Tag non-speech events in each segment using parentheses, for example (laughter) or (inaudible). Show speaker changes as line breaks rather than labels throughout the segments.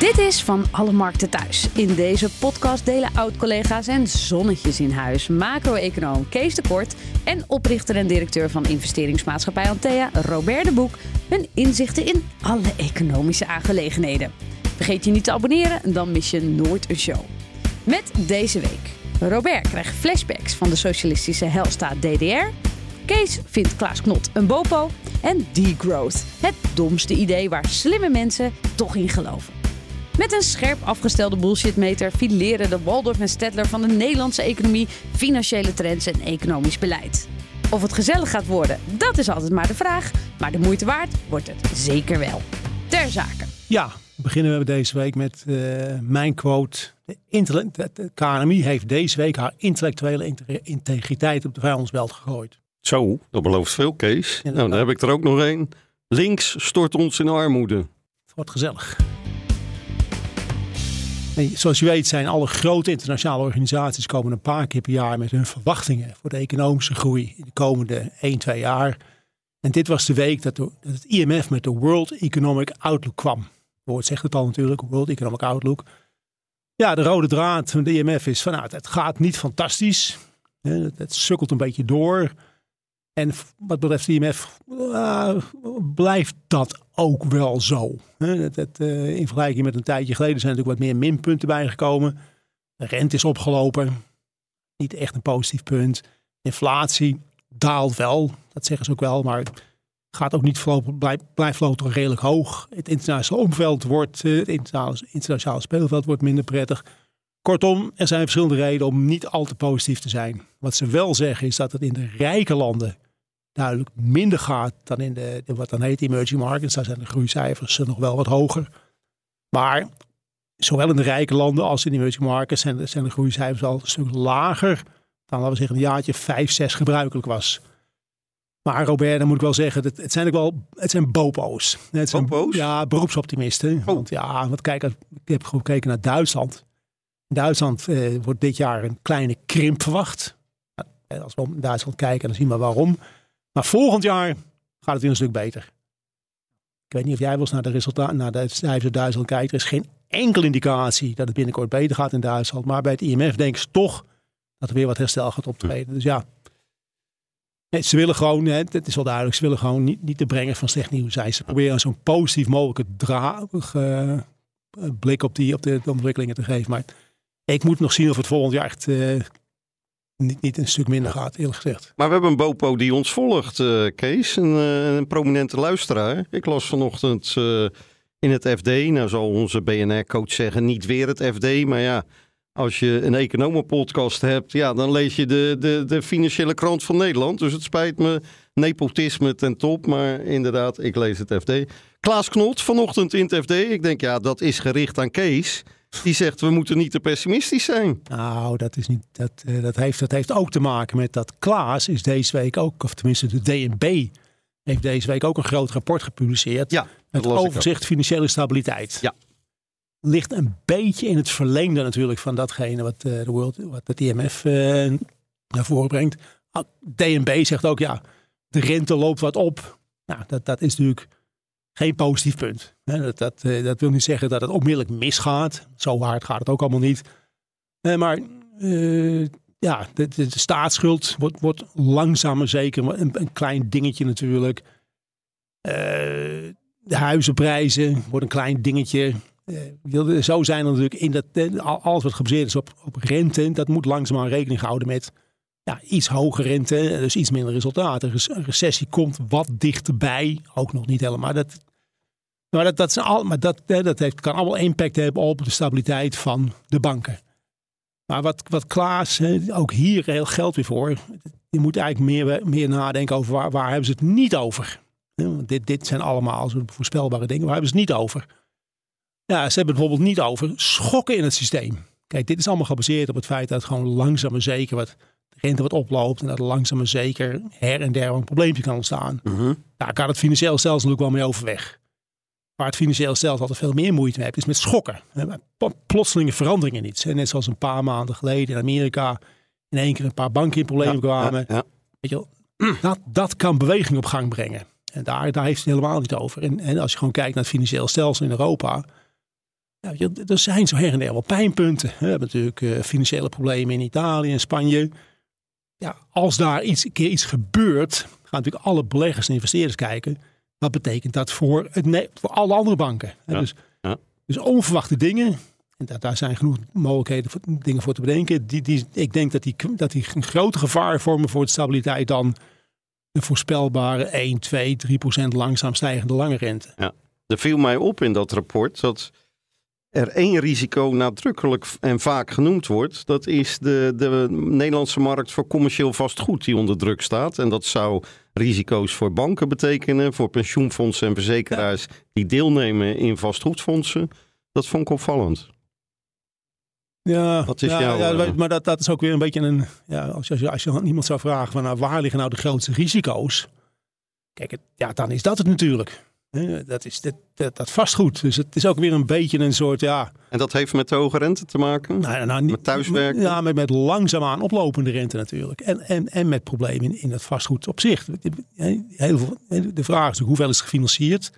Dit is Van Alle Markten Thuis. In deze podcast delen oud-collega's en zonnetjes in huis... macro-econoom Kees de Kort en oprichter en directeur van investeringsmaatschappij Antea, Robert de Boek... hun inzichten in alle economische aangelegenheden. Vergeet je niet te abonneren, dan mis je nooit een show. Met deze week. Robert krijgt flashbacks van de socialistische helstaat DDR... Kees vindt Klaas Knot een bopo... en degrowth, het domste idee waar slimme mensen toch in geloven. Met een scherp afgestelde bullshitmeter fileren de Waldorf en Stedtler van de Nederlandse economie, financiële trends en economisch beleid. Of het gezellig gaat worden, dat is altijd maar de vraag. Maar de moeite waard wordt het zeker wel. Ter zake.
Ja, beginnen we deze week met uh, mijn quote. De, de KNMI heeft deze week haar intellectuele integriteit op de vuilnisbelt gegooid.
Zo, dat belooft veel, Kees. nou, dan heb ik er ook nog één. Links stort ons in armoede.
Het wordt gezellig. Zoals je weet zijn alle grote internationale organisaties komen een paar keer per jaar met hun verwachtingen voor de economische groei in de komende 1, 2 jaar. En dit was de week dat, het IMF met de World Economic Outlook kwam. Het woord zegt het al natuurlijk, World Economic Outlook. Ja, de rode draad van de IMF is van nou, het gaat niet fantastisch. Het sukkelt een beetje door. En wat betreft de IMF uh, blijft dat ook wel zo. Uh, in vergelijking met een tijdje geleden zijn er natuurlijk wat meer minpunten bijgekomen. De rente is opgelopen. Niet echt een positief punt. Inflatie daalt wel. Dat zeggen ze ook wel. Maar gaat ook niet voorlopig, blijft, blijft redelijk hoog. Het internationale omveld wordt, uh, het internationale speelveld wordt minder prettig. Kortom, er zijn verschillende redenen om niet al te positief te zijn. Wat ze wel zeggen is dat het in de rijke landen duidelijk minder gaat dan in de, wat dan heet emerging markets. Daar zijn de groeicijfers nog wel wat hoger. Maar zowel in de rijke landen als in de emerging markets zijn, zijn de groeicijfers al een stuk lager dan, laten we zeggen, een jaartje 5, 6 gebruikelijk was. Maar Robert, dan moet ik wel zeggen, het, het zijn ook wel, het zijn bopo's. Het zijn,
bopo's?
Ja, beroepsoptimisten. Oh. Want ja, want kijk, ik heb gekeken naar Duitsland. In Duitsland eh, wordt dit jaar een kleine krimp verwacht. als we naar Duitsland kijken, dan zien we waarom. Maar volgend jaar gaat het weer een stuk beter. Ik weet niet of jij wel eens naar de resultaten, naar de cijfers Duitsland kijkt. Er is geen enkele indicatie dat het binnenkort beter gaat in Duitsland. Maar bij het IMF denken ze toch dat er weer wat herstel gaat optreden. Dus ja, ze willen gewoon, het is wel duidelijk, ze willen gewoon niet, niet de brenger van slecht nieuws zijn. Ze proberen zo'n positief mogelijke uh, blik op, die, op de, ontwikkelingen te geven. Maar ik moet nog zien of het volgend jaar echt uh, niet, niet een stuk minder gaat, eerlijk gezegd.
Maar we hebben een Bopo die ons volgt, uh, Kees, een, uh, een, prominente luisteraar. Ik las vanochtend uh, in het FD, nou zal onze BNR-coach zeggen, niet weer het FD, maar ja, als je een economenpodcast hebt, ja, dan lees je de, de, de financiële krant van Nederland. Dus het spijt me, nepotisme ten top, maar inderdaad, ik lees het FD. Klaas Knot, vanochtend in het FD, ik denk ja, dat is gericht aan Kees. Die zegt we moeten niet te pessimistisch zijn.
Nou, dat, is niet, dat, uh, dat, heeft, dat heeft ook te maken met dat Klaas is deze week ook, of tenminste de DNB heeft deze week ook een groot rapport gepubliceerd.
Ja,
met overzicht financiële stabiliteit.
Ja.
Ligt een beetje in het verlengde natuurlijk van datgene wat, uh, de World, wat het IMF uh, naar voren brengt. DNB zegt ook ja, de rente loopt wat op. Nou, dat, dat is natuurlijk geen positief punt. Dat, dat, eh, dat, wil niet zeggen dat het onmiddellijk misgaat. Zo hard gaat het ook allemaal niet. Eh, maar uh, ja, de, staatsschuld wordt, wordt langzaam zeker een, klein dingetje natuurlijk. de huizenprijzen wordt een klein dingetje. zo zijn er natuurlijk in dat alles wat gebaseerd is op, op rente, dat moet langzaamaan rekening houden met ja, iets hogere rente, dus iets minder resultaten. Een recessie komt wat dichterbij, ook nog niet helemaal. Dat, maar dat, dat, al, maar dat, dat heeft, kan allemaal impact hebben op de stabiliteit van de banken. Maar wat, wat Klaas, ook hier heel geld weer voor. Je moet eigenlijk meer, meer nadenken over waar, waar hebben ze het niet over. Dit, dit zijn allemaal voorspelbare dingen. Waar hebben ze het niet over? Ja, ze hebben bijvoorbeeld niet over schokken in het systeem. Kijk, dit is allemaal gebaseerd op het feit dat gewoon langzaam maar zeker wat rente wat oploopt. En dat er langzaam maar zeker her en der een probleempje kan ontstaan.
Mhm.
Daar kan het financieel stelsel natuurlijk wel mee overweg. Waar het financieel stelsel altijd veel meer moeite mee heeft, is met schokken. Pl- Plotselinge veranderingen in iets. Net zoals een paar maanden geleden in Amerika in één keer een paar banken in problemen kwamen.
Ja, ja.
Weet je wel, (clears throat) dat, dat kan beweging op gang brengen. En daar, daar heeft het helemaal niet over. En, en als je gewoon kijkt naar het financieel stelsel in Europa. Je, er zijn zo her en der wel pijnpunten. We hebben natuurlijk eh, financiële problemen in Italië en Spanje. Ja, als daar iets, een keer iets gebeurt, gaan natuurlijk alle beleggers en investeerders kijken. Wat betekent dat voor, het, voor alle andere banken? Hè,
Ja,
Dus,
ja.
dus onverwachte dingen. En daar, daar zijn genoeg mogelijkheden voor, dingen voor te bedenken. Die, die, ik denk dat die, dat die een groter gevaar vormen voor de stabiliteit dan een voorspelbare 1, 2, 3 procent langzaam stijgende lange rente.
Er viel mij op in dat rapport dat er één risico nadrukkelijk en vaak genoemd wordt. Dat is de, de Nederlandse markt voor commercieel vastgoed die onder druk staat. En dat zou risico's voor banken betekenen, voor pensioenfondsen en verzekeraars die deelnemen in vastgoedfondsen. Dat vond ik opvallend.
Ja,
Wat is
ja,
jouw,
ja,
eh,
maar dat, dat is ook weer een beetje een. Ja, als, je, als, je, als je aan iemand zou vragen van nou, waar liggen nou de grootste risico's? Kijk, het, ja, dan is dat het natuurlijk. Dat is dat, dat, dat vastgoed. Dus het is ook weer een beetje een soort, ja,
En dat heeft met de hoge rente te maken?
nou, nou, niet-
Met thuiswerken?
Ja, met, met langzaamaan oplopende rente natuurlijk. En, en, en met problemen in, in het vastgoed op zich. Heel veel, de vraag is natuurlijk, hoeveel is gefinancierd?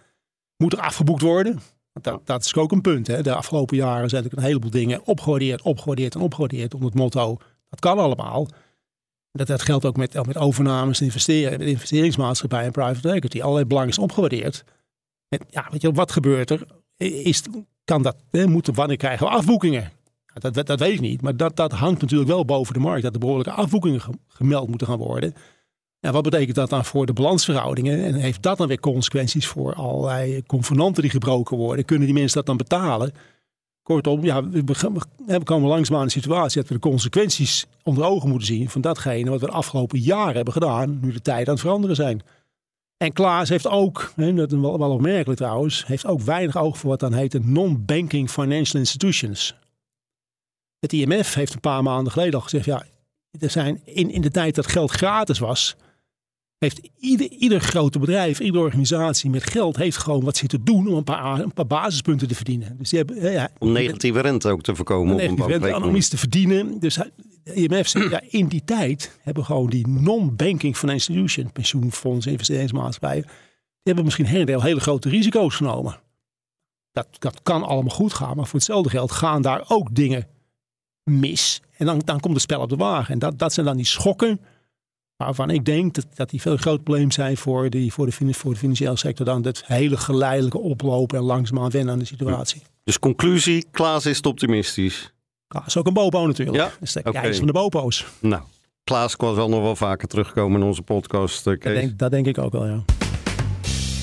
Moet er afgeboekt worden? Dat, dat is ook een punt. Hè. De afgelopen jaren zijn natuurlijk een heleboel dingen opgewaardeerd, opgewaardeerd en opgewaardeerd. Onder het motto, dat kan allemaal. Dat, dat geldt ook met, met overnames en investeren, met investeringsmaatschappijen en private equity. Allerlei belangen is opgewaardeerd. Ja, weet je, wat gebeurt er? Is, kan dat, moeten, wanneer krijgen we afboekingen? Dat, dat, dat weet ik niet. Maar dat, dat hangt natuurlijk wel boven de markt. Dat er behoorlijke afboekingen ge- gemeld moeten gaan worden. En wat betekent dat dan voor de balansverhoudingen? En heeft dat dan weer consequenties voor allerlei convenanten die gebroken worden? Kunnen die mensen dat dan betalen? Kortom, ja, we, we, we komen langzaamaan in een situatie dat we de consequenties onder ogen moeten zien van datgene wat we de afgelopen jaren hebben gedaan, nu de tijden aan het veranderen zijn. En Klaas heeft ook, hè, dat is wel, wel opmerkelijk trouwens, heeft ook weinig oog voor wat dan heet de non-banking financial institutions. Het IMF heeft een paar maanden geleden al gezegd, ja, er zijn in, in de tijd dat geld gratis was, heeft ieder, ieder grote bedrijf, iedere organisatie met geld heeft gewoon wat zitten doen om een paar, een paar basispunten te verdienen. Dus die hebben, ja,
Om negatieve rente ook te voorkomen
negatieve rente, om iets te verdienen. Dus IMF zegt, ja, in die tijd hebben gewoon die non-banking financial institutions, pensioenfondsen, investeringsmaatschappijen, die hebben misschien her en der hele grote risico's genomen. Dat, dat kan allemaal goed gaan, maar voor hetzelfde geld gaan daar ook dingen mis. En dan, dan komt het spel op de wagen. En dat, dat zijn dan die schokken waarvan ik denk dat, dat die veel groot probleem zijn voor, die, voor, de, voor de financiële sector dan het hele geleidelijke oplopen en langzaamaan wennen aan de situatie.
Dus conclusie, Klaas is optimistisch.
Dat is ook een bopo natuurlijk.
Ja?
Dat is de van de bopo's.
Nou, Klaas kan zal nog wel vaker terugkomen in onze podcast. eh,
Dat denk, dat denk ik ook wel, ja.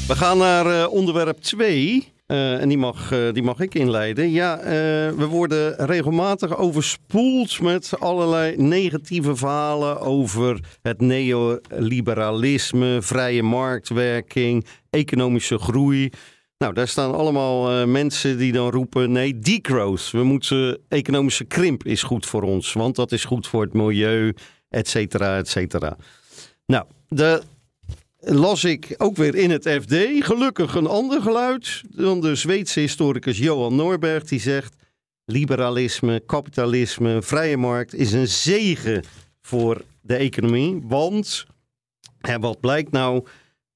We gaan naar eh, onderwerp 2. En die mag, eh, die mag ik inleiden. Ja, eh, we worden regelmatig overspoeld met allerlei negatieve verhalen over het neoliberalisme, vrije marktwerking, economische groei. Nou, daar staan allemaal eh, mensen die dan roepen: nee, degrowth. We moeten, economische krimp is goed voor ons, want dat is goed voor het milieu, et cetera, et cetera. Nou, de, las ik ook weer in het FD. Gelukkig een ander geluid dan de Zweedse historicus Johan Norberg. Die zegt: liberalisme, kapitalisme, vrije markt is een zegen voor de economie. Want, hè, wat blijkt nou?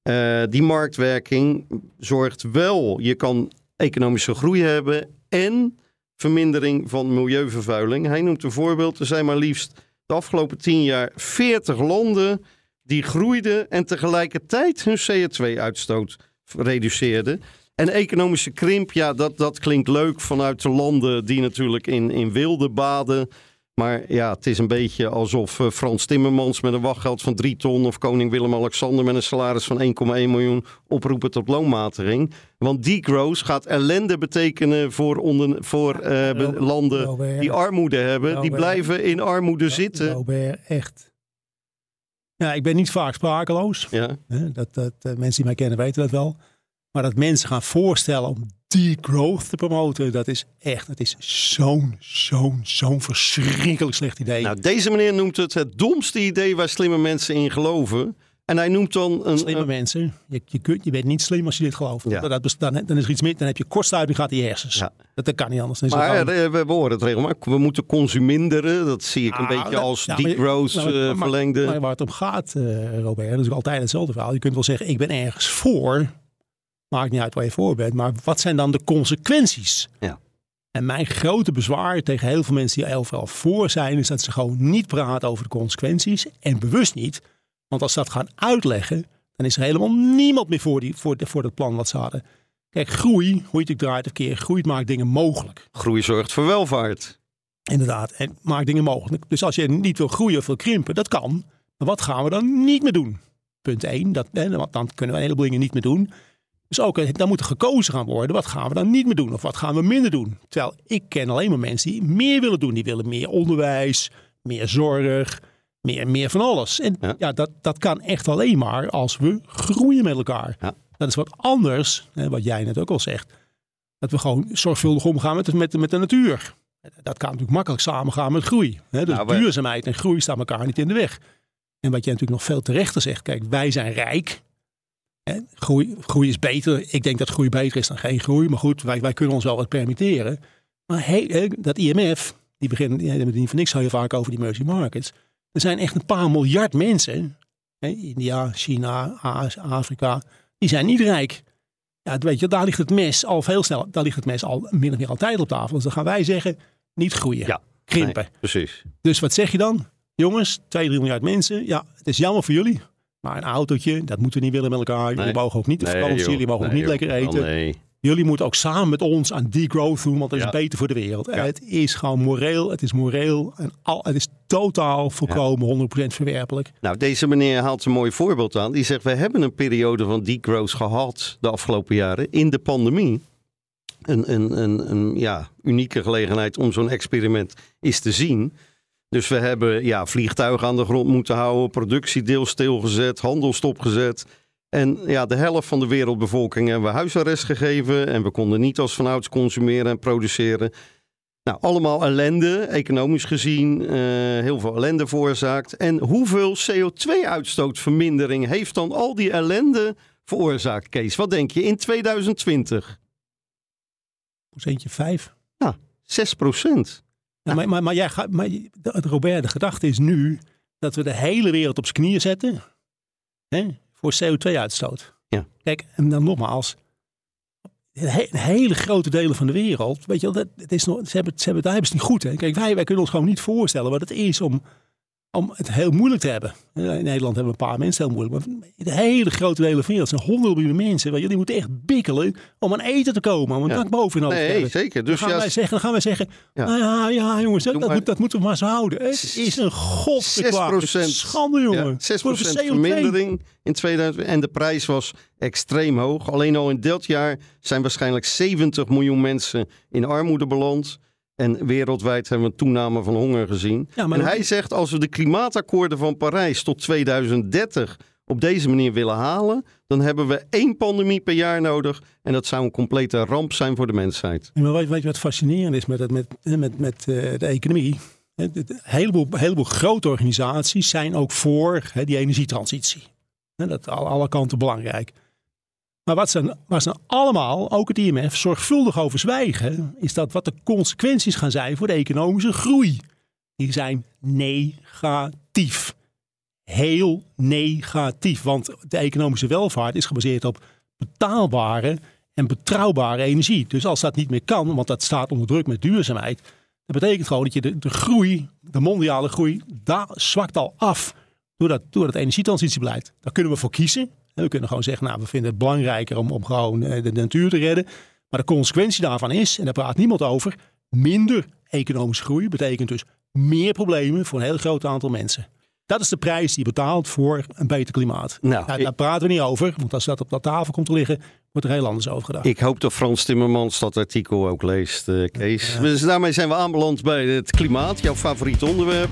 Eh, die marktwerking zorgt wel, je kan economische groei hebben en vermindering van milieuvervuiling. Hij noemt een voorbeeld, er zijn maar liefst de afgelopen tien jaar 40 landen die groeiden en tegelijkertijd hun CO2-uitstoot reduceerden. En economische krimp, ja, dat, dat klinkt leuk vanuit de landen die natuurlijk in, in wilde baden. Maar ja, het is een beetje alsof eh, Frans Timmermans met een wachtgeld van 3 ton... of koning Willem-Alexander met een salaris van 1,1 miljoen oproepen tot loonmatiging. Want degrowth gaat ellende betekenen voor, onder, voor eh,
Robert,
landen
Robert.
die armoede hebben. Die blijven in armoede zitten.
Robert, echt. Ja, ik ben niet vaak sprakeloos.
Ja.
Dat, dat, eh, mensen die mij kennen weten dat wel. Maar dat mensen gaan voorstellen om degrowth te promoten, dat is echt, dat is zo'n, zo'n, zo'n verschrikkelijk slecht idee.
Nou, deze meneer noemt het het domste idee waar slimme mensen in geloven. En hij noemt dan een.
Slimme
een-
mensen, je, je, kunt, je bent niet slim als je dit gelooft.
Ja.
Dat, dat- dan, dan is er iets mis, dan heb je kortstuiving gaat in je hersens.
Ja.
Dat, dat kan niet anders.
Maar eh, we, we horen het regelmatig. We moeten consuminderen. Dat zie ik een
Ah,
beetje
dat-
als
ja, maar-
degrowth
nou,
eh,
maar-
verlengde.
Maar waar het om gaat, eh, Robert, dat is altijd hetzelfde verhaal. Je kunt wel zeggen, ik ben ergens voor. Maakt niet uit waar je voor bent. Maar wat zijn dan de consequenties?
Ja.
En mijn grote bezwaar tegen heel veel mensen die er overal voor zijn... is dat ze gewoon niet praten over de consequenties. En bewust niet. Want als ze dat gaan uitleggen... dan is er helemaal niemand meer voor, die, voor, de- voor dat plan wat ze hadden. Kijk, groei, hoe je het ook draait of keer... groei maakt dingen mogelijk.
Groei zorgt voor welvaart.
Inderdaad, en maak dingen mogelijk. Dus als je niet wil groeien of wil krimpen, dat kan. Maar wat gaan we dan niet meer doen? Punt 1, dat, want dan kunnen we een heleboel dingen niet meer doen. Dus ook, eh, dan moet er gekozen gaan worden. Wat gaan we dan niet meer doen? Of wat gaan we minder doen? Terwijl ik ken alleen maar mensen die meer willen doen. Die willen meer onderwijs, meer zorg, meer, meer van alles. En
Ja.
ja, dat, dat kan echt alleen maar als we groeien met elkaar.
Ja.
Dat is wat anders, hè, wat jij net ook al zegt. Dat we gewoon zorgvuldig omgaan met, de- met, de- met de natuur. Dat kan natuurlijk makkelijk samengaan met groei. Hè? Dus
Nou, we-
duurzaamheid en groei staan elkaar niet in de weg. En wat jij natuurlijk nog veel terechter zegt. Kijk, wij zijn rijk. Hè? Groei, groei is beter. Ik denk dat groei beter is dan geen groei. Maar goed, wij, wij kunnen ons wel wat permitteren. Maar hey, dat IMF, die beginnen die niet voor niks heel vaak over die emerging markets. Er zijn echt een paar miljard mensen. Hè? India, China, Afrika. Die zijn niet rijk. Ja, weet je, daar ligt het mes al veel sneller. Daar ligt het mes al min of meer altijd op tafel. Dus dan gaan wij zeggen, niet groeien.
Ja.
Krimpen.
Nee, precies.
Dus wat zeg je dan? Jongens, 2, 3 miljard mensen. Ja, het is jammer voor jullie. Maar een autootje, dat moeten we niet willen met elkaar. Jullie
Nee.
mogen ook niet
Nee,
vakantie.
joh.
Jullie mogen ook
Nee,
niet lekker eten. Jullie moeten ook samen met ons aan degrowth doen, want dat is
Ja.
beter voor de wereld.
Ja.
Het is gewoon moreel, het is moreel en al, het is totaal volkomen 100% verwerpelijk.
Nou, deze meneer haalt een mooi voorbeeld aan. Die zegt, we hebben een periode van degrowth gehad de afgelopen jaren in de pandemie. Een, een, een, een ja, unieke gelegenheid om zo'n experiment eens te zien. Dus we hebben ja, vliegtuigen aan de grond moeten houden, productie deels stilgezet, handel stopgezet. En ja, de helft van de wereldbevolking hebben we huisarrest gegeven. En we konden niet als vanouds consumeren en produceren. Nou, allemaal ellende, economisch gezien, eh, heel veel ellende veroorzaakt. En hoeveel CO2-uitstootvermindering heeft dan al die ellende veroorzaakt, Kees? Wat denk je in 2020?
Procentje 5.
6 procent.
Ja, maar, maar, maar, jij gaat, maar Robert, de gedachte is nu dat we de hele wereld op zijn knieën zetten hè, voor CO2-uitstoot.
Ja.
Kijk, en dan nogmaals, he- hele grote delen van de wereld, weet je wel, dat, het is nog, ze hebben, het- ze hebben, daar hebben ze het niet goed. Hè? Kijk, wij, wij kunnen ons gewoon niet voorstellen wat het is om, om het heel moeilijk te hebben. In Nederland hebben we een paar mensen heel moeilijk, maar de hele grote delen van de wereld zijn honderden miljoenen mensen. Weet je, die moeten echt bikkelen om aan eten te komen, om een
Ja.
dak
Nee, zeker.
Dan
Dus
gaan,
ja,
wij zeggen, dan gaan wij zeggen,
Ja.
nou ja, ja jongens, dat, dat, moet, dat moeten we maar zo houden. Het is een godsbekwaam.
6%.
Schande jongen.
Ja, 6%
Voor de CO2.
vermindering in 2000 en de prijs was extreem hoog. Alleen al in dat jaar zijn waarschijnlijk 70 miljoen mensen in armoede beland. En wereldwijd hebben we een toename van honger gezien.
Ja, maar
en hij zegt als we de klimaatakkoorden van Parijs tot 2030 op deze manier willen halen, dan hebben we één pandemie per jaar nodig. En dat zou een complete ramp zijn voor de mensheid.
Ja, maar weet, weet je wat fascinerend is met, het, met, met, met eh, de economie? Een heleboel, heleboel grote organisaties zijn ook voor die energietransitie. Dat is aan alle kanten belangrijk. Maar wat ze, waar ze allemaal, ook het IMF, zorgvuldig over zwijgen, is dat wat de consequenties gaan zijn voor de economische groei. Die zijn negatief. Heel negatief. Want de economische welvaart is gebaseerd op betaalbare en betrouwbare energie. Dus als dat niet meer kan, want dat staat onder druk met duurzaamheid, dat betekent gewoon dat je de, de groei, de mondiale groei, daar zwakt al af door dat, door dat energietransitiebeleid. Daar kunnen we voor kiezen. We kunnen gewoon zeggen, nou, we vinden het belangrijker om, om gewoon eh, de natuur te redden. Maar de consequentie daarvan is, en daar praat niemand over, minder economische groei betekent dus meer problemen voor een heel groot aantal mensen. Dat is de prijs die je betaalt voor een beter klimaat.
Nou,
Nou,
ik-
daar praten we niet over, want als dat op de tafel komt te liggen, wordt er heel anders over gedacht.
Ik hoop dat Frans Timmermans dat artikel ook leest, eh, Kees. Dus daarmee zijn we aanbeland bij het klimaat, jouw favoriete onderwerp.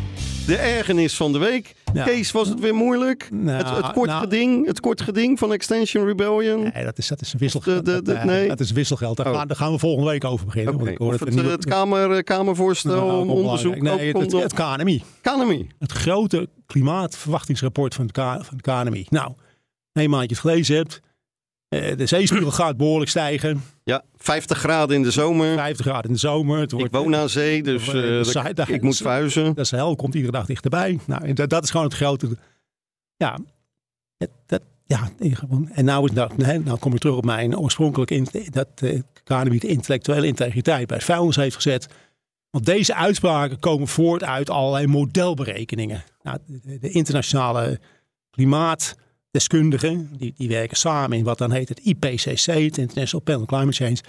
de ergernis van de week.
Ja.
Kees, was het weer moeilijk?
Nou,
het, het, kort
nou-
geding, het kort geding van Extension Rebellion?
Nee, dat is, dat is wisselgeld.
De- de- de-
dat, eh,
nee.
dat is wisselgeld. Daar,
Oh.
gaan, daar gaan we volgende week over beginnen. Want
het,
nieuwe-
het kamer, eh, Kamervoorstel
Nou,
om onderzoek.
Nee, het, het, KNMI. Het grote klimaatverwachtingsrapport van het, K, van het KNMI. Nou, een maandje het gelezen hebt. Eh, de zeespiegel gaat behoorlijk stijgen.
Ja, 50 graden in de zomer.
50 graden in de zomer. Het
Ik
wordt,
woon aan zee, dus
Eh,
eh, dat- ik moet verhuizen.
De Sahel komt iedere dag dichterbij. Nou, dat, dat is gewoon het grote. Ja, dat, ja gewoon. En nou, is dat, nee, nou kom ik terug op mijn oorspronkelijke. in- Dat eh KNMI de intellectuele integriteit bij het vuilnis heeft gezet. Want deze uitspraken komen voort uit allerlei modelberekeningen. Nou, de, de internationale klimaatdeskundigen, die, die werken samen in wat dan heet het IPCC, het International Panel on Climate Change.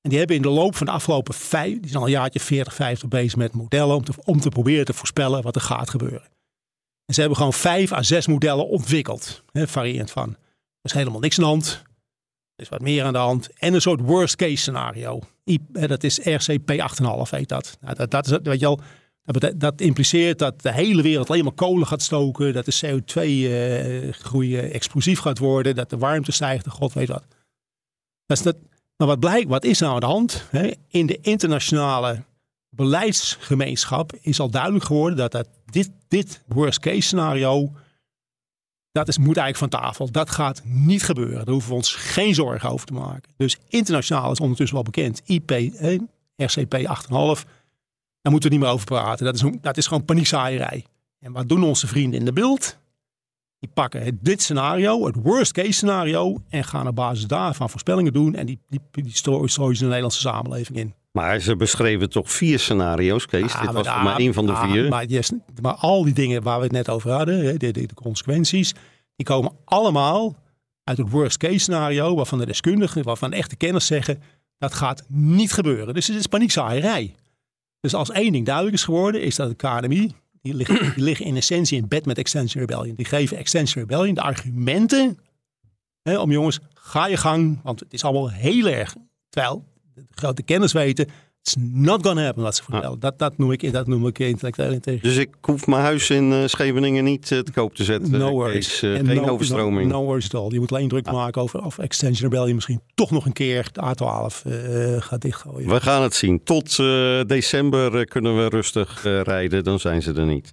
En die hebben in de loop van de afgelopen vijf, die zijn al een jaartje 40, 50 bezig met modellen om te, om te proberen te voorspellen wat er gaat gebeuren. En ze hebben gewoon vijf à zes modellen ontwikkeld, hè, variërend van. Er is helemaal niks aan de hand, er is wat meer aan de hand. En een soort worst case scenario. Hè, dat is RCP 8,5 heet dat. Nou, dat, dat, is, weet je wel, dat, impliceert dat de hele wereld alleen maar kolen gaat stoken, dat de CO2-groei eh, explosief gaat worden, dat de warmte stijgt, god weet wat. Dat is dat, maar wat blijkt, wat is nou aan de hand? In de internationale beleidsgemeenschap is al duidelijk geworden dat, dat dit, dit worst case scenario, dat is, moet eigenlijk van tafel. Dat gaat niet gebeuren. Daar hoeven we ons geen zorgen over te maken. Dus internationaal is ondertussen wel bekend. IP, eh, RCP 8,5. Daar moeten we niet meer over praten. Dat is, dat is gewoon paniekzaaierij. En wat doen onze vrienden in de beeld? Die pakken het, dit scenario, het worst case scenario, en gaan op basis daarvan voorspellingen doen. En die, die, die strooien ze in de Nederlandse samenleving in.
Maar ze beschreven toch vier scenario's, Kees? Dit was maar één van de vier.
Maar, yes, maar al die dingen waar we het net over hadden, hè, de, de, de consequenties, die komen allemaal uit het worst case scenario, waarvan de deskundigen, waarvan de echte kenners zeggen, dat gaat niet gebeuren. Dus het is paniekzaaierij. Dus als één ding duidelijk is geworden, is dat het KNMI, die liggen in essentie in bed met Extension Rebellion. Die geven Extension Rebellion de argumenten hè, om jongens, ga je gang, want het is allemaal heel erg. Terwijl de grote kenners weten, it's not gonna happen wat ze vertellen. Dat, dat, noem ik, dat noem ik intellectueel integriteit.
Dus ik hoef mijn huis in eh, Scheveningen niet eh, te koop te zetten.
No worries.
Eh,
En
geen
no,
overstroming.
No, no worries at all. Je moet alleen druk maken over of Extension Rebellion misschien toch nog een keer de A12 eh, gaat dichtgooien.
We gaan het zien. Tot december kunnen we rustig rijden. Dan zijn ze er niet.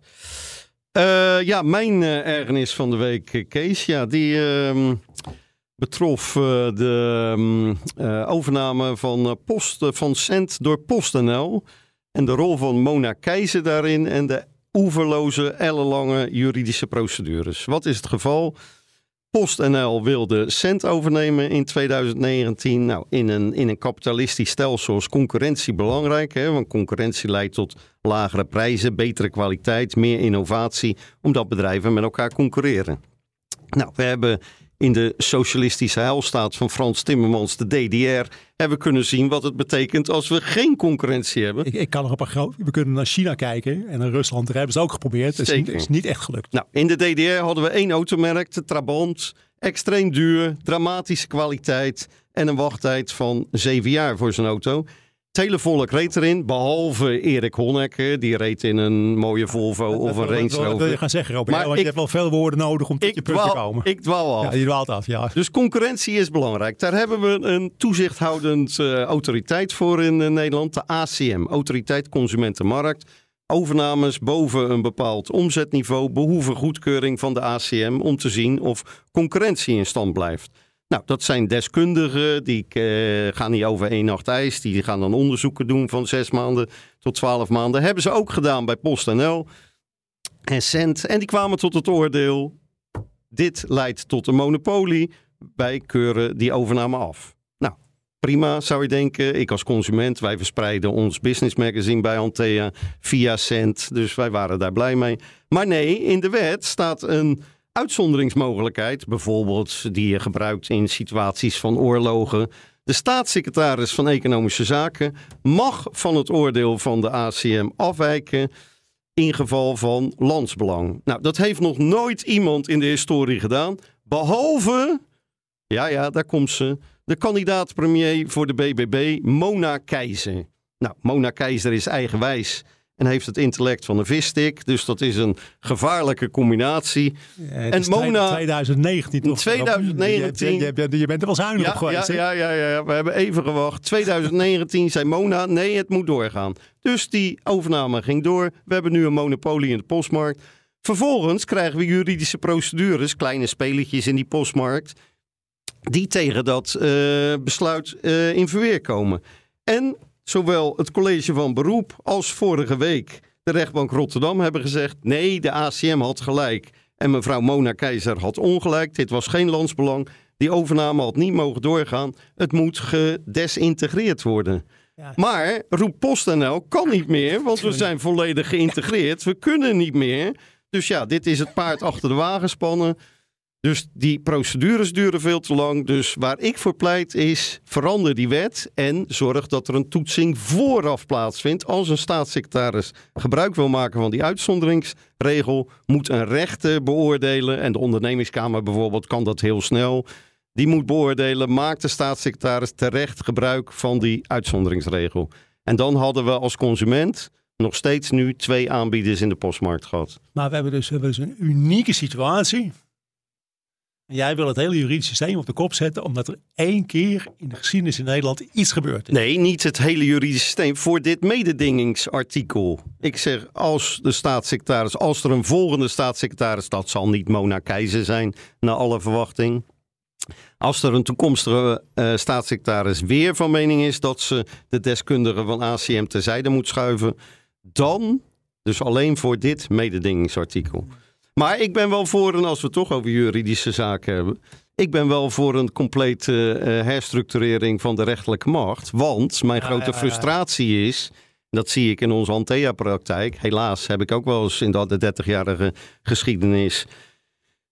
Ja, mijn ergernis van de week, Kees. Ja, die ehm, betrof eh, de ehm, eh, overname van, eh, post, van Cent door PostNL. En de rol van Mona Keizer daarin. En de oeverloze, ellenlange juridische procedures. Wat is het geval? PostNL wilde Cent overnemen in 2019. Nou, in een, in een kapitalistisch stelsel is concurrentie belangrijk. Hè? Want concurrentie leidt tot lagere prijzen, betere kwaliteit, meer innovatie. Omdat bedrijven met elkaar concurreren. Nou, we hebben in de socialistische heilstaat van Frans Timmermans, de DDR, hebben we kunnen zien wat het betekent als we geen concurrentie hebben.
Ik, ik kan nog op een groot. We kunnen naar China kijken en naar Rusland. Daar hebben ze ook geprobeerd. Het is, is niet echt gelukt.
Nou, in de DDR hadden we één automerk, de Trabant. Extreem duur, dramatische kwaliteit en een wachttijd van zeven jaar voor zijn auto. Het hele volk reed erin, behalve Erik Honecker. Die reed in een mooie Volvo of een Range
wat- Wat wil je
Rover.
gaan zeggen, Robert?
Maar
Ja, want
ik-
je hebt wel veel woorden nodig om tot je punt te komen.
ik dwaal af.
ja, je dwaalt af, ja.
Dus concurrentie is belangrijk. Daar hebben we een toezichthoudend eh, autoriteit voor in eh, Nederland, de ACM, Autoriteit Consumentenmarkt. Overnames boven een bepaald omzetniveau behoeven goedkeuring van de ACM om te zien of concurrentie in stand blijft. Nou, dat zijn deskundigen, die eh, gaan niet over één nacht ijs. Die gaan dan onderzoeken doen van zes maanden tot twaalf maanden. Hebben ze ook gedaan bij PostNL en Cent. En die kwamen tot het oordeel, dit leidt tot een monopolie. Wij keuren die overname af. Nou, prima zou je denken. Ik als consument, wij verspreiden ons business magazine bij Antea via Cent. Dus wij waren daar blij mee. Maar nee, in de wet staat een uitzonderingsmogelijkheid. Bijvoorbeeld die je gebruikt in situaties van oorlogen. De staatssecretaris van Economische Zaken mag van het oordeel van de ACM afwijken in geval van landsbelang. Nou, dat heeft nog nooit iemand in de historie gedaan, behalve, ja, ja, daar komt ze, de kandidaat-premier voor de BBB, Mona Keizer. Nou, Mona Keizer is eigenwijs en heeft het intellect van een visstick. Dus dat is een gevaarlijke combinatie.
en Mona... 2019 toch?
2019.
Je, je, je, je, bent er wel zuinig
ja,
op geweest.
Ja, ja, ja, ja, we hebben even gewacht. 2019 zei Mona, nee, het moet doorgaan. Dus die overname ging door. We hebben nu een monopolie in de postmarkt. Vervolgens krijgen we juridische procedures, kleine spelletjes in die postmarkt, die tegen dat uh, besluit uh, in verweer komen. En zowel het college van beroep als vorige week de rechtbank Rotterdam hebben gezegd: nee, de ACM had gelijk. En mevrouw Mona Keizer had ongelijk. Dit was geen landsbelang. Die overname had niet mogen doorgaan. Het moet gedesintegreerd worden. Ja. Maar Roep PostNL kan niet meer, want we zijn volledig geïntegreerd. We kunnen niet meer. Dus ja, dit is het paard achter de wagen spannen. Dus die procedures duren veel te lang. Dus waar ik voor pleit is, verander die wet en zorg dat er een toetsing vooraf plaatsvindt. Als een staatssecretaris gebruik wil maken van die uitzonderingsregel, moet een rechter beoordelen. En de ondernemingskamer bijvoorbeeld kan dat heel snel. Die moet beoordelen, maakt de staatssecretaris terecht gebruik van die uitzonderingsregel. En dan hadden we als consument nog steeds nu twee aanbieders in de postmarkt gehad.
Maar we hebben dus, we hebben dus een unieke situatie. En jij wil het hele juridische systeem op de kop zetten, omdat er één keer in de geschiedenis in Nederland iets gebeurd is.
Nee, niet het hele juridische systeem. Voor dit mededingingsartikel. Ik zeg, als de staatssecretaris, als er een volgende staatssecretaris, dat zal niet Mona Keizer zijn, naar alle verwachting. Als er een toekomstige uh, staatssecretaris weer van mening is dat ze de deskundige van ACM terzijde moet schuiven, dan, dus alleen voor dit mededingingsartikel. Maar ik ben wel voor, en als we het toch over juridische zaken hebben, ik ben wel voor een complete uh, herstructurering van de rechterlijke macht. Want mijn grote frustratie is, dat zie ik in onze Antea-praktijk. Helaas heb ik ook wel eens in de 30-jarige geschiedenis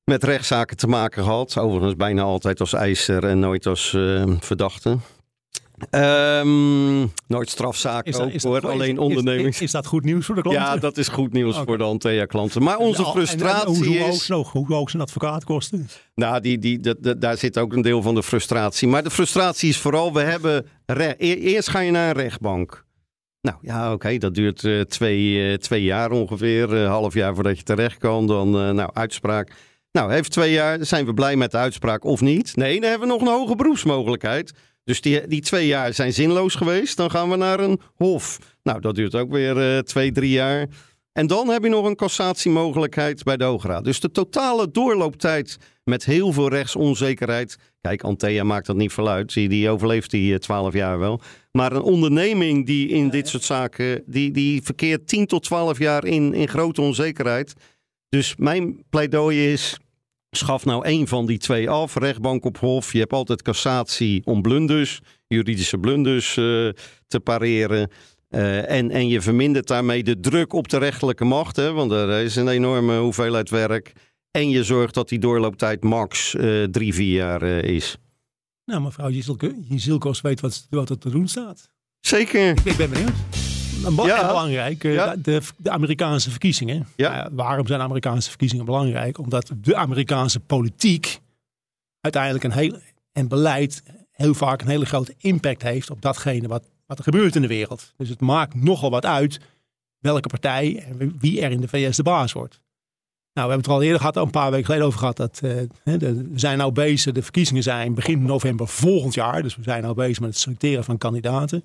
met rechtszaken te maken gehad. Overigens bijna altijd als eiser en nooit als uh, verdachte. Um, nooit strafzaken is dat, is ook, alleen ondernemings.
Is, dat goed nieuws voor de klanten?
Ja, dat is goed nieuws okay. voor de Antea-klanten. Maar onze nou, frustratie en, en, hoe,
is... Hoe hoog, hoe hoog zijn advocaatkosten?
Nou, die, die, daar zit ook een deel van de frustratie. Maar de frustratie is vooral, we hebben... Re- eerst ga je naar een rechtbank. Nou ja, oké, okay, dat duurt uh, twee, uh, twee jaar ongeveer. Een uh, half jaar voordat je terecht kan. Dan, nou, uitspraak. Nou, heeft twee jaar. Zijn we blij met de uitspraak of niet? Nee, dan hebben we nog een hoge beroepsmogelijkheid. Dus die, die twee jaar zijn zinloos geweest. Dan gaan we naar een hof. Nou, dat duurt ook weer uh, twee, drie jaar. En dan heb je nog een cassatiemogelijkheid bij de Hoge Raad. Dus de totale doorlooptijd met heel veel rechtsonzekerheid. Kijk, Antea maakt dat niet veel uit. Die overleeft die twaalf jaar wel. Maar een onderneming die in dit soort zaken... die, die verkeert 10 tot 12 jaar in, in grote onzekerheid. Dus mijn pleidooi is schaf nou één van die twee af. Rechtbank op hof. Je hebt altijd cassatie om blunders, juridische blunders uh, te pareren. Uh, en, en je vermindert daarmee de druk op de rechterlijke macht. Hè, want er is een enorme hoeveelheid werk. En je zorgt dat die doorlooptijd max uh, drie, vier jaar is.
Nou, mevrouw Jizilkos weet wat, wat er te doen staat.
Zeker.
Ik, ik ben benieuwd ja. belangrijk. Eh, ja. De, de, Amerikaanse verkiezingen. Ja. Uh, waarom zijn Amerikaanse verkiezingen belangrijk? Omdat de Amerikaanse politiek uiteindelijk een heel, en beleid heel vaak een hele grote impact heeft op datgene wat, wat er gebeurt in de wereld. Dus het maakt nogal wat uit welke partij en wie er in de VS de baas wordt. Nou, we hebben het al eerder gehad, een paar weken geleden over gehad. Dat, uh, de, we zijn nou bezig, de verkiezingen zijn begin november volgend jaar. Dus we zijn nou bezig met het selecteren van kandidaten.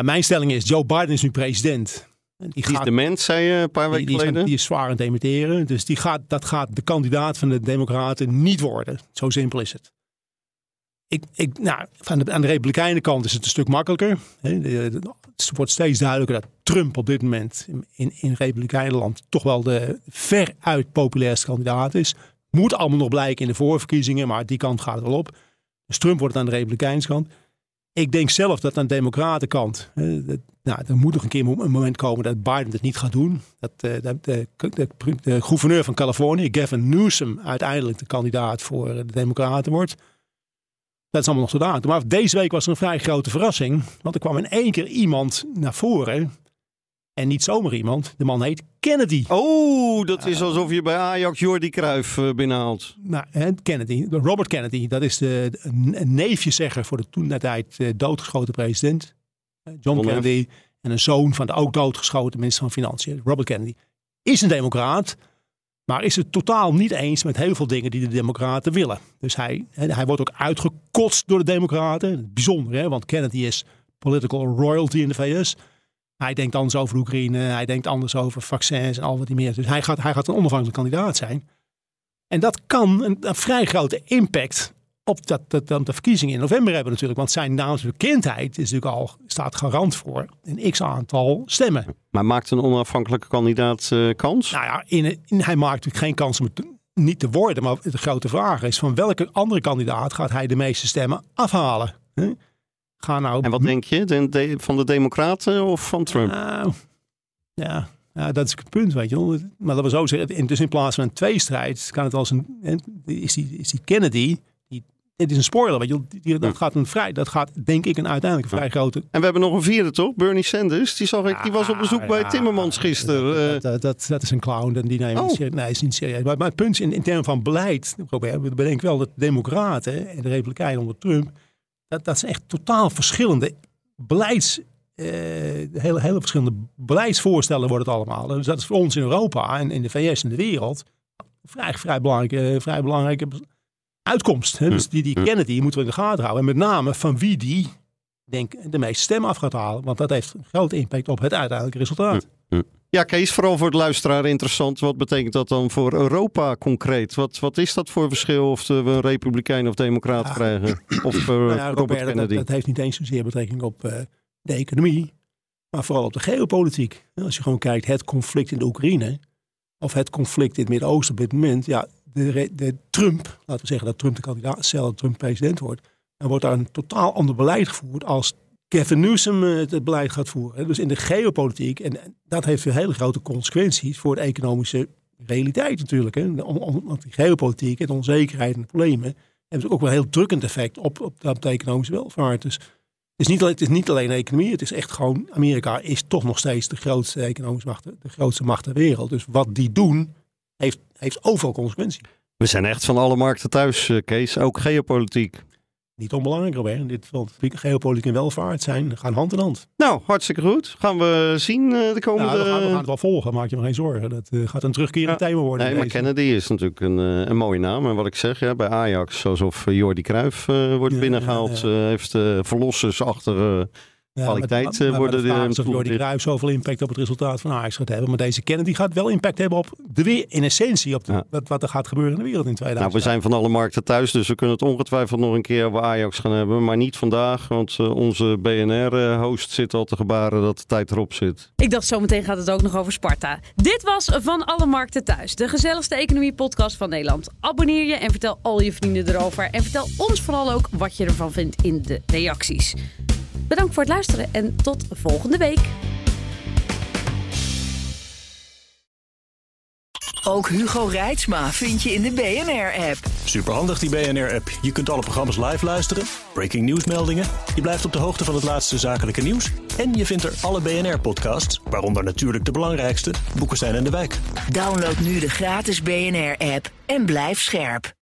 En mijn stelling is, Joe Biden is nu president.
Die, die gaat, is de mens, zei je een paar weken
die,
geleden.
Is, die is zwaar aan het dementeren. Dus die gaat, dat gaat de kandidaat van de Democraten niet worden. Zo simpel is het. Ik, ik, nou, van de, aan de Republikeinen kant is het een stuk makkelijker. Het wordt steeds duidelijker dat Trump op dit moment in, in Republikeinenland toch wel de veruit populairste kandidaat is. Moet allemaal nog blijken in de voorverkiezingen, maar die kant gaat wel op. Dus Trump wordt het aan de Republikeinse kant. Ik denk zelf dat aan de democratenkant, nou, er moet nog een keer een moment komen dat Biden het niet gaat doen. Dat uh, de, de, de, gouverneur van Californië, Gavin Newsom, uiteindelijk de kandidaat voor de democraten wordt. Dat is allemaal nog zodanig. Maar deze week was er een vrij grote verrassing. Want er kwam in één keer iemand naar voren en niet zomaar iemand. De man heet Kennedy.
Oh, dat is alsof je bij Ajax Jordi Cruijff uh, binnenhaalt.
Nou, Kennedy, Robert Kennedy, dat is de, de neefjezegger voor de toen tijd uh, doodgeschoten president. John, John Kennedy. En een zoon van de ook doodgeschoten minister van Financiën, Robert Kennedy, is een democraat. Maar is het totaal niet eens met heel veel dingen die de democraten willen. Dus hij, hij wordt ook uitgekotst door de democraten. Bijzonder hè, want Kennedy is political royalty in de VS. Hij denkt anders over Oekraïne, hij denkt anders over vaccins en al wat hij meer. Dus hij gaat, hij gaat een onafhankelijk kandidaat zijn. En dat kan een, een vrij grote impact op dat, dat, dat, de verkiezingen in november hebben natuurlijk. Want zijn naamsbekendheid is natuurlijk al, staat garant voor een x aantal stemmen.
Maar maakt een onafhankelijke kandidaat uh, kans?
Nou ja, in, in, hij maakt natuurlijk geen kans om het niet te worden. Maar de grote vraag is van welke andere kandidaat gaat hij de meeste stemmen afhalen?
Ga nou... En wat denk je? De, van de Democraten of van Trump?
Nou, ja, ja, dat is het punt, weet je Maar dat we zo zeggen, dus in plaats van een tweestrijd, kan het als een, is die, is die Kennedy, die, dit is een spoiler, weet je die, dat, gaat een vrij, dat gaat denk ik een uiteindelijk een vrij grote...
En we hebben nog een vierde toch, Bernie Sanders, die, zag ik, die was op bezoek bij Timmermans gisteren.
Dat, dat, dat, is een clown, en die nemen oh. nee, is niet serieus. Maar, maar het punt is, in, in termen van beleid, Robert, bedenk wel dat de democraten en de republikeinen onder Trump, dat, dat zijn echt totaal verschillende beleids uh, hele, hele verschillende beleidsvoorstellen worden het allemaal. Dus dat is voor ons in Europa en in de VS en de wereld vrij, vrij, belangrijke, vrij belangrijke uitkomst. Hè? Dus die, die hm. Kennedy die moeten we in de gaten houden. En met name van wie die denk, de meeste stemmen af gaat halen. Want dat heeft een grote impact op het uiteindelijke resultaat.
Ja, Kees, vooral voor het luisteraar interessant. Wat betekent dat dan voor Europa concreet? Wat, wat is dat voor verschil of we een republikein of democraat krijgen? Of uh, nou ja, Robert, Kennedy?
Dat, dat, heeft niet eens zozeer betrekking op... Uh, de economie, maar vooral op de geopolitiek. Als je gewoon kijkt, het conflict in de Oekraïne, of het conflict in het Midden-Oosten op dit moment, ja, de, de, Trump, laten we zeggen dat Trump de kandidaat, stel Trump president wordt, dan wordt daar een totaal ander beleid gevoerd als Kevin Newsom eh, het beleid gaat voeren. Dus in de geopolitiek, en dat heeft weer hele grote consequenties voor de economische realiteit natuurlijk. Want die geopolitiek en de onzekerheid en de problemen hebben ook wel een heel drukkend effect op, op, de, economische welvaart. Dus is niet, het is niet alleen economie, het is echt gewoon, Amerika is toch nog steeds de grootste economische macht, de grootste macht ter wereld. Dus wat die doen, heeft, heeft overal consequenties.
We zijn echt van alle markten thuis, eh, Kees, ook geopolitiek
niet onbelangrijk, Robert. Dit, want geopolitiek en welvaart zijn, gaan hand in hand.
Nou, hartstikke goed. Gaan we zien uh, de komende...
We, gaan, we, gaan, het wel volgen, maak je me geen zorgen. Dat uh, gaat een terugkerend ja. thema worden.
Nee, maar Kennedy is natuurlijk een, uh, een mooie naam. En wat ik zeg, ja, bij Ajax, alsof Jordi Cruijff wordt ja, binnengehaald, heeft verlossers achter ja, kwaliteit
maar,
worden
de, de, de Jordi Cruijff zoveel impact op het resultaat van Ajax gaat hebben. Maar deze Kennedy gaat wel impact hebben op de weer, in essentie op de, wat, wat, er gaat gebeuren in de wereld in 2000.
Nou, we zijn van alle markten thuis, dus we kunnen het ongetwijfeld nog een keer over Ajax gaan hebben. Maar niet vandaag, want uh, onze BNR-host zit al te gebaren dat de tijd erop zit.
Ik dacht zometeen gaat het ook nog over Sparta. Dit was Van Alle Markten Thuis, de gezelligste economie-podcast van Nederland. Abonneer je en vertel al je vrienden erover. En vertel ons vooral ook wat je ervan vindt in de reacties. Bedankt voor het luisteren en tot volgende week.
Ook Hugo Reitsma vind je in de BNR-app.
Superhandig die BNR-app. Je kunt alle programma's live luisteren, breaking nieuwsmeldingen. Je blijft op de hoogte van het laatste zakelijke nieuws. En je vindt er alle BNR-podcasts, waaronder natuurlijk de belangrijkste, Boeken zijn in de wijk.
Download nu de gratis BNR-app en blijf scherp.